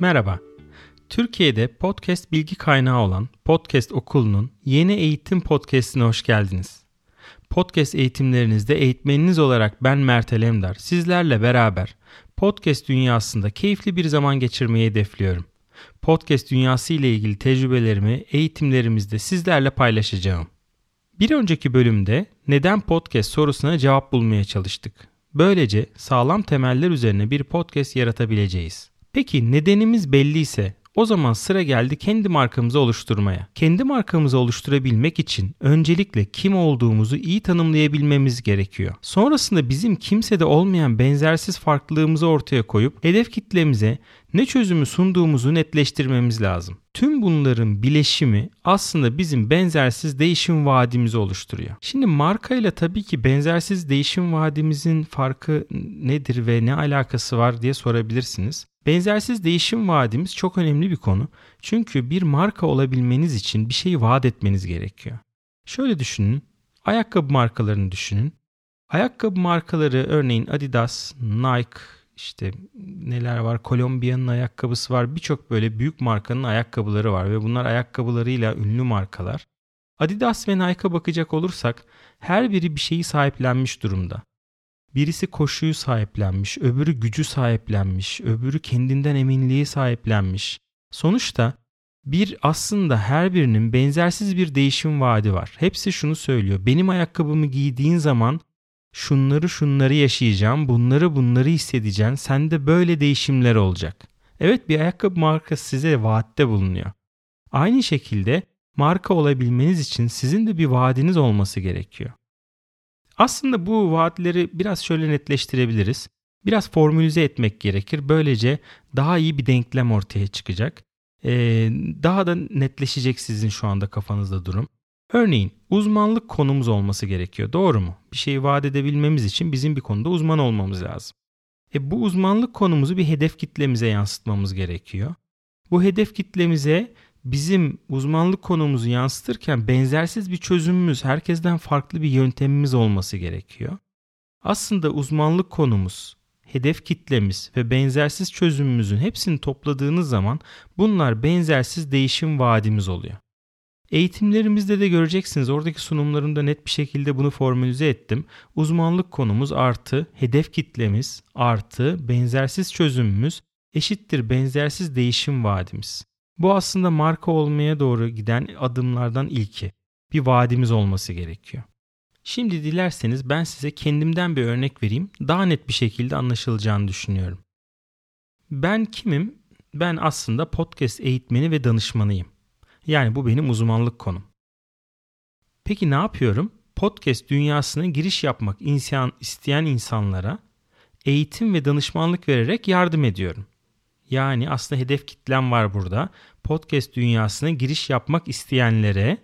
Merhaba. Türkiye'de podcast bilgi kaynağı olan Podcast Okulu'nun yeni eğitim podcast'ine hoş geldiniz. Podcast eğitimlerinizde eğitmeniniz olarak ben Mert Alemdar sizlerle beraber podcast dünyasında keyifli bir zaman geçirmeyi hedefliyorum. Podcast dünyası ile ilgili tecrübelerimi eğitimlerimizde sizlerle paylaşacağım. Bir önceki bölümde neden podcast sorusuna cevap bulmaya çalıştık. Böylece sağlam temeller üzerine bir podcast yaratabileceğiz. Peki nedenimiz belliyse o zaman sıra geldi kendi markamızı oluşturmaya. Kendi markamızı oluşturabilmek için öncelikle kim olduğumuzu iyi tanımlayabilmemiz gerekiyor. Sonrasında bizim kimsede olmayan benzersiz farklılığımızı ortaya koyup hedef kitlemize ne çözümü sunduğumuzu netleştirmemiz lazım. Tüm bunların bileşimi aslında bizim benzersiz değişim vaadimizi oluşturuyor. Şimdi marka ile tabii ki benzersiz değişim vaadimizin farkı nedir ve ne alakası var diye sorabilirsiniz. Benzersiz değişim vaadimiz çok önemli bir konu. Çünkü bir marka olabilmeniz için bir şeyi vaat etmeniz gerekiyor. Şöyle düşünün. Ayakkabı markalarını düşünün. Ayakkabı markaları örneğin Adidas, Nike, işte neler var? Colombia'nın ayakkabısı var. Birçok böyle büyük markanın ayakkabıları var ve bunlar ayakkabılarıyla ünlü markalar. Adidas ve Nike'a bakacak olursak her biri bir şeyi sahiplenmiş durumda. Birisi koşuyu sahiplenmiş, öbürü gücü sahiplenmiş, öbürü kendinden eminliği sahiplenmiş. Sonuçta bir aslında her birinin benzersiz bir değişim vaadi var. Hepsi şunu söylüyor. Benim ayakkabımı giydiğin zaman şunları şunları yaşayacağım, bunları bunları hissedeceksin. Sende böyle değişimler olacak. Evet bir ayakkabı markası size vaatte bulunuyor. Aynı şekilde marka olabilmeniz için sizin de bir vaadiniz olması gerekiyor. Aslında bu vaatleri biraz şöyle netleştirebiliriz. Biraz formülize etmek gerekir. Böylece daha iyi bir denklem ortaya çıkacak. Ee, daha da netleşecek sizin şu anda kafanızda durum. Örneğin uzmanlık konumuz olması gerekiyor. Doğru mu? Bir şeyi vaat edebilmemiz için bizim bir konuda uzman olmamız lazım. E bu uzmanlık konumuzu bir hedef kitlemize yansıtmamız gerekiyor. Bu hedef kitlemize bizim uzmanlık konumuzu yansıtırken benzersiz bir çözümümüz, herkesten farklı bir yöntemimiz olması gerekiyor. Aslında uzmanlık konumuz, hedef kitlemiz ve benzersiz çözümümüzün hepsini topladığınız zaman bunlar benzersiz değişim vaadimiz oluyor. Eğitimlerimizde de göreceksiniz oradaki sunumlarımda net bir şekilde bunu formülize ettim. Uzmanlık konumuz artı hedef kitlemiz artı benzersiz çözümümüz eşittir benzersiz değişim vaadimiz. Bu aslında marka olmaya doğru giden adımlardan ilki. Bir vaadimiz olması gerekiyor. Şimdi dilerseniz ben size kendimden bir örnek vereyim. Daha net bir şekilde anlaşılacağını düşünüyorum. Ben kimim? Ben aslında podcast eğitmeni ve danışmanıyım. Yani bu benim uzmanlık konum. Peki ne yapıyorum? Podcast dünyasına giriş yapmak insan, isteyen insanlara eğitim ve danışmanlık vererek yardım ediyorum. Yani aslında hedef kitlem var burada. Podcast dünyasına giriş yapmak isteyenlere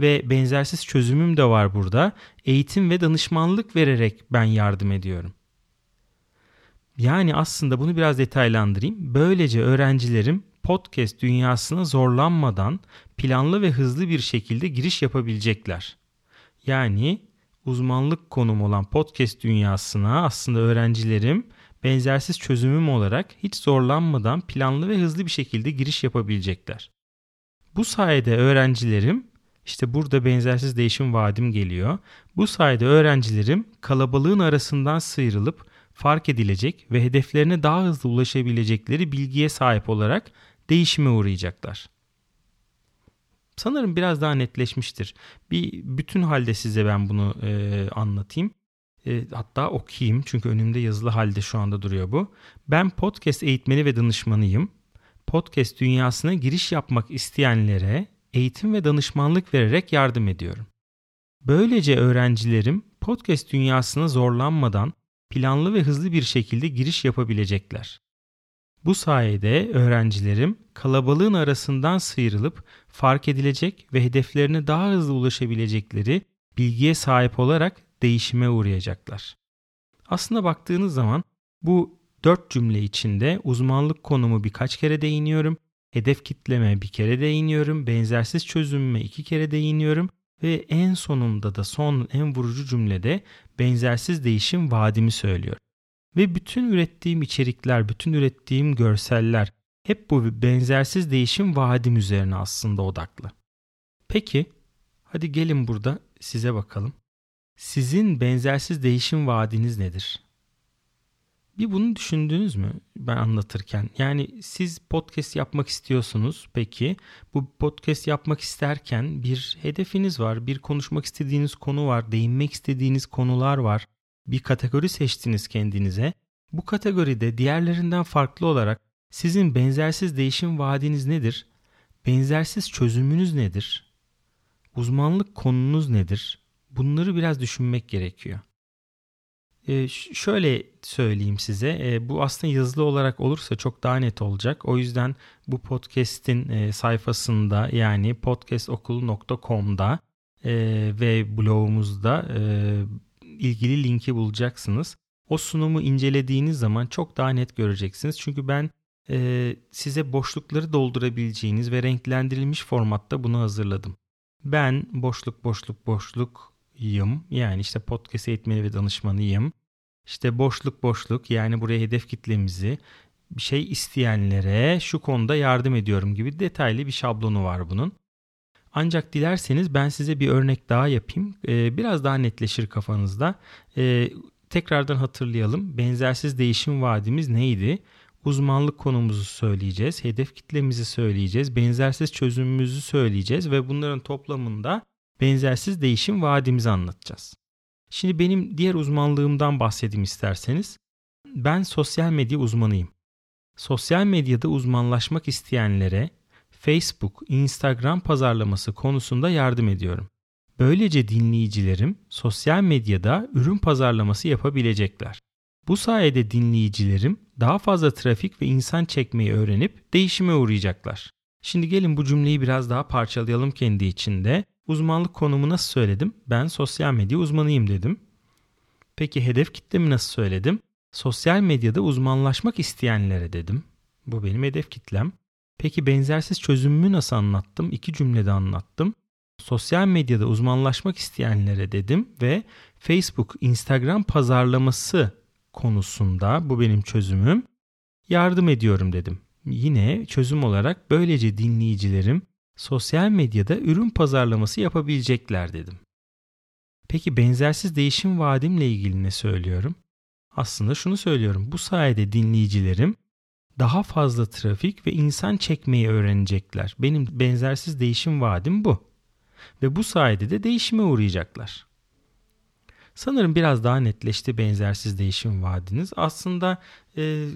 ve benzersiz çözümüm de var burada. Eğitim ve danışmanlık vererek ben yardım ediyorum. Yani aslında bunu biraz detaylandırayım. Böylece öğrencilerim podcast dünyasına zorlanmadan planlı ve hızlı bir şekilde giriş yapabilecekler. Yani uzmanlık konum olan podcast dünyasına aslında öğrencilerim benzersiz çözümüm olarak hiç zorlanmadan planlı ve hızlı bir şekilde giriş yapabilecekler. Bu sayede öğrencilerim işte burada benzersiz değişim vaadim geliyor. Bu sayede öğrencilerim kalabalığın arasından sıyrılıp fark edilecek ve hedeflerine daha hızlı ulaşabilecekleri bilgiye sahip olarak değişime uğrayacaklar. Sanırım biraz daha netleşmiştir. Bir bütün halde size ben bunu e, anlatayım. E, hatta okuyayım çünkü önümde yazılı halde şu anda duruyor bu. Ben podcast eğitmeni ve danışmanıyım. Podcast dünyasına giriş yapmak isteyenlere eğitim ve danışmanlık vererek yardım ediyorum. Böylece öğrencilerim podcast dünyasına zorlanmadan planlı ve hızlı bir şekilde giriş yapabilecekler. Bu sayede öğrencilerim kalabalığın arasından sıyrılıp fark edilecek ve hedeflerine daha hızlı ulaşabilecekleri bilgiye sahip olarak değişime uğrayacaklar. Aslında baktığınız zaman bu dört cümle içinde uzmanlık konumu birkaç kere değiniyorum, hedef kitleme bir kere değiniyorum, benzersiz çözümüme iki kere değiniyorum ve en sonunda da son en vurucu cümlede benzersiz değişim vaadimi söylüyorum. Ve bütün ürettiğim içerikler, bütün ürettiğim görseller hep bu benzersiz değişim vaadim üzerine aslında odaklı. Peki hadi gelin burada size bakalım. Sizin benzersiz değişim vaadiniz nedir? Bir bunu düşündünüz mü ben anlatırken? Yani siz podcast yapmak istiyorsunuz. Peki bu podcast yapmak isterken bir hedefiniz var, bir konuşmak istediğiniz konu var, değinmek istediğiniz konular var. Bir kategori seçtiniz kendinize. Bu kategoride diğerlerinden farklı olarak sizin benzersiz değişim vaadiniz nedir? Benzersiz çözümünüz nedir? Uzmanlık konunuz nedir? Bunları biraz düşünmek gerekiyor. Ee, şöyle söyleyeyim size. E, bu aslında yazılı olarak olursa çok daha net olacak. O yüzden bu podcast'in e, sayfasında yani podcastokulu.com'da e, ve blogumuzda e, ilgili linki bulacaksınız. O sunumu incelediğiniz zaman çok daha net göreceksiniz. Çünkü ben e, size boşlukları doldurabileceğiniz ve renklendirilmiş formatta bunu hazırladım. Ben boşluk boşluk boşluk yım. Yani işte podcast eğitmeni ve danışmanıyım. İşte boşluk boşluk yani buraya hedef kitlemizi bir şey isteyenlere şu konuda yardım ediyorum gibi detaylı bir şablonu var bunun. Ancak dilerseniz ben size bir örnek daha yapayım. Ee, biraz daha netleşir kafanızda. Ee, tekrardan hatırlayalım. Benzersiz değişim vaadimiz neydi? Uzmanlık konumuzu söyleyeceğiz, hedef kitlemizi söyleyeceğiz, benzersiz çözümümüzü söyleyeceğiz ve bunların toplamında benzersiz değişim vaadimizi anlatacağız. Şimdi benim diğer uzmanlığımdan bahsedeyim isterseniz. Ben sosyal medya uzmanıyım. Sosyal medyada uzmanlaşmak isteyenlere Facebook, Instagram pazarlaması konusunda yardım ediyorum. Böylece dinleyicilerim sosyal medyada ürün pazarlaması yapabilecekler. Bu sayede dinleyicilerim daha fazla trafik ve insan çekmeyi öğrenip değişime uğrayacaklar. Şimdi gelin bu cümleyi biraz daha parçalayalım kendi içinde. Uzmanlık konumu nasıl söyledim? Ben sosyal medya uzmanıyım dedim. Peki hedef kitlemi nasıl söyledim? Sosyal medyada uzmanlaşmak isteyenlere dedim. Bu benim hedef kitlem. Peki benzersiz çözümümü nasıl anlattım? İki cümlede anlattım. Sosyal medyada uzmanlaşmak isteyenlere dedim ve Facebook, Instagram pazarlaması konusunda bu benim çözümüm. Yardım ediyorum dedim. Yine çözüm olarak böylece dinleyicilerim sosyal medyada ürün pazarlaması yapabilecekler dedim. Peki benzersiz değişim vaadimle ilgili ne söylüyorum? Aslında şunu söylüyorum. Bu sayede dinleyicilerim daha fazla trafik ve insan çekmeyi öğrenecekler. Benim benzersiz değişim vaadim bu. Ve bu sayede de değişime uğrayacaklar. Sanırım biraz daha netleşti benzersiz değişim vaadiniz. Aslında e,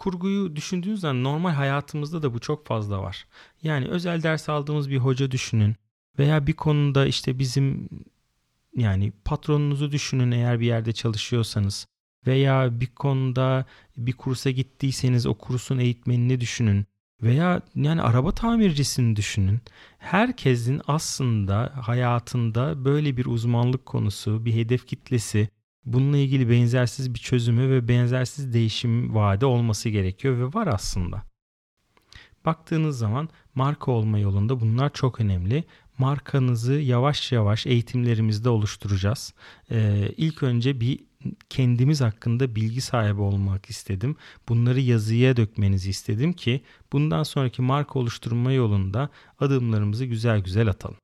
kurguyu düşündüğünüz normal hayatımızda da bu çok fazla var. Yani özel ders aldığımız bir hoca düşünün veya bir konuda işte bizim yani patronunuzu düşünün eğer bir yerde çalışıyorsanız veya bir konuda bir kursa gittiyseniz o kursun eğitmenini düşünün veya yani araba tamircisini düşünün. Herkesin aslında hayatında böyle bir uzmanlık konusu, bir hedef kitlesi, bununla ilgili benzersiz bir çözümü ve benzersiz değişim vaadi olması gerekiyor ve var aslında. Baktığınız zaman marka olma yolunda bunlar çok önemli. Markanızı yavaş yavaş eğitimlerimizde oluşturacağız. Ee, ilk önce bir kendimiz hakkında bilgi sahibi olmak istedim. Bunları yazıya dökmenizi istedim ki bundan sonraki marka oluşturma yolunda adımlarımızı güzel güzel atalım.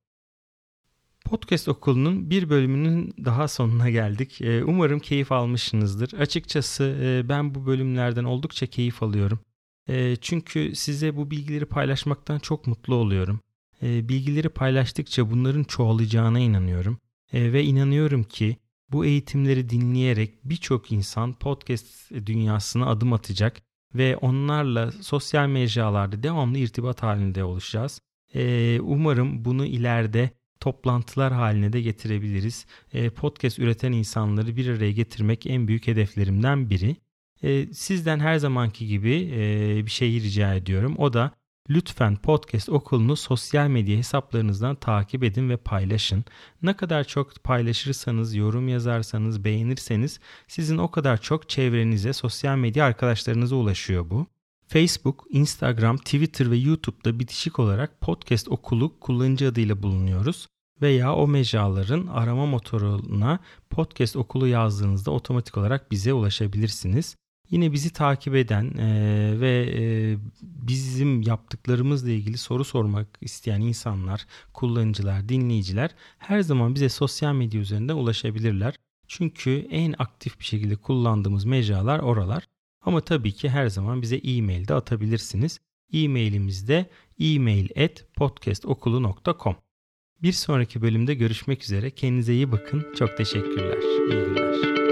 Podcast okulunun bir bölümünün daha sonuna geldik. Ee, umarım keyif almışsınızdır. Açıkçası e, ben bu bölümlerden oldukça keyif alıyorum. E, çünkü size bu bilgileri paylaşmaktan çok mutlu oluyorum. E, bilgileri paylaştıkça bunların çoğalacağına inanıyorum. Ve inanıyorum ki bu eğitimleri dinleyerek birçok insan podcast dünyasına adım atacak ve onlarla sosyal mecralarda devamlı irtibat halinde oluşacağız. Umarım bunu ileride toplantılar haline de getirebiliriz. E, podcast üreten insanları bir araya getirmek en büyük hedeflerimden biri. E, sizden her zamanki gibi e, bir şey rica ediyorum. O da lütfen podcast okulunu sosyal medya hesaplarınızdan takip edin ve paylaşın. Ne kadar çok paylaşırsanız, yorum yazarsanız, beğenirseniz sizin o kadar çok çevrenize, sosyal medya arkadaşlarınıza ulaşıyor bu. Facebook, Instagram, Twitter ve YouTube'da bitişik olarak podcast okulu kullanıcı adıyla bulunuyoruz. Veya o mecraların arama motoruna podcast okulu yazdığınızda otomatik olarak bize ulaşabilirsiniz. Yine bizi takip eden e, ve e, bizim yaptıklarımızla ilgili soru sormak isteyen insanlar, kullanıcılar, dinleyiciler her zaman bize sosyal medya üzerinden ulaşabilirler. Çünkü en aktif bir şekilde kullandığımız mecralar oralar. Ama tabii ki her zaman bize e-mail de atabilirsiniz. E-mailimiz de email@podcastokulu.com. Bir sonraki bölümde görüşmek üzere. Kendinize iyi bakın. Çok teşekkürler. İyi günler.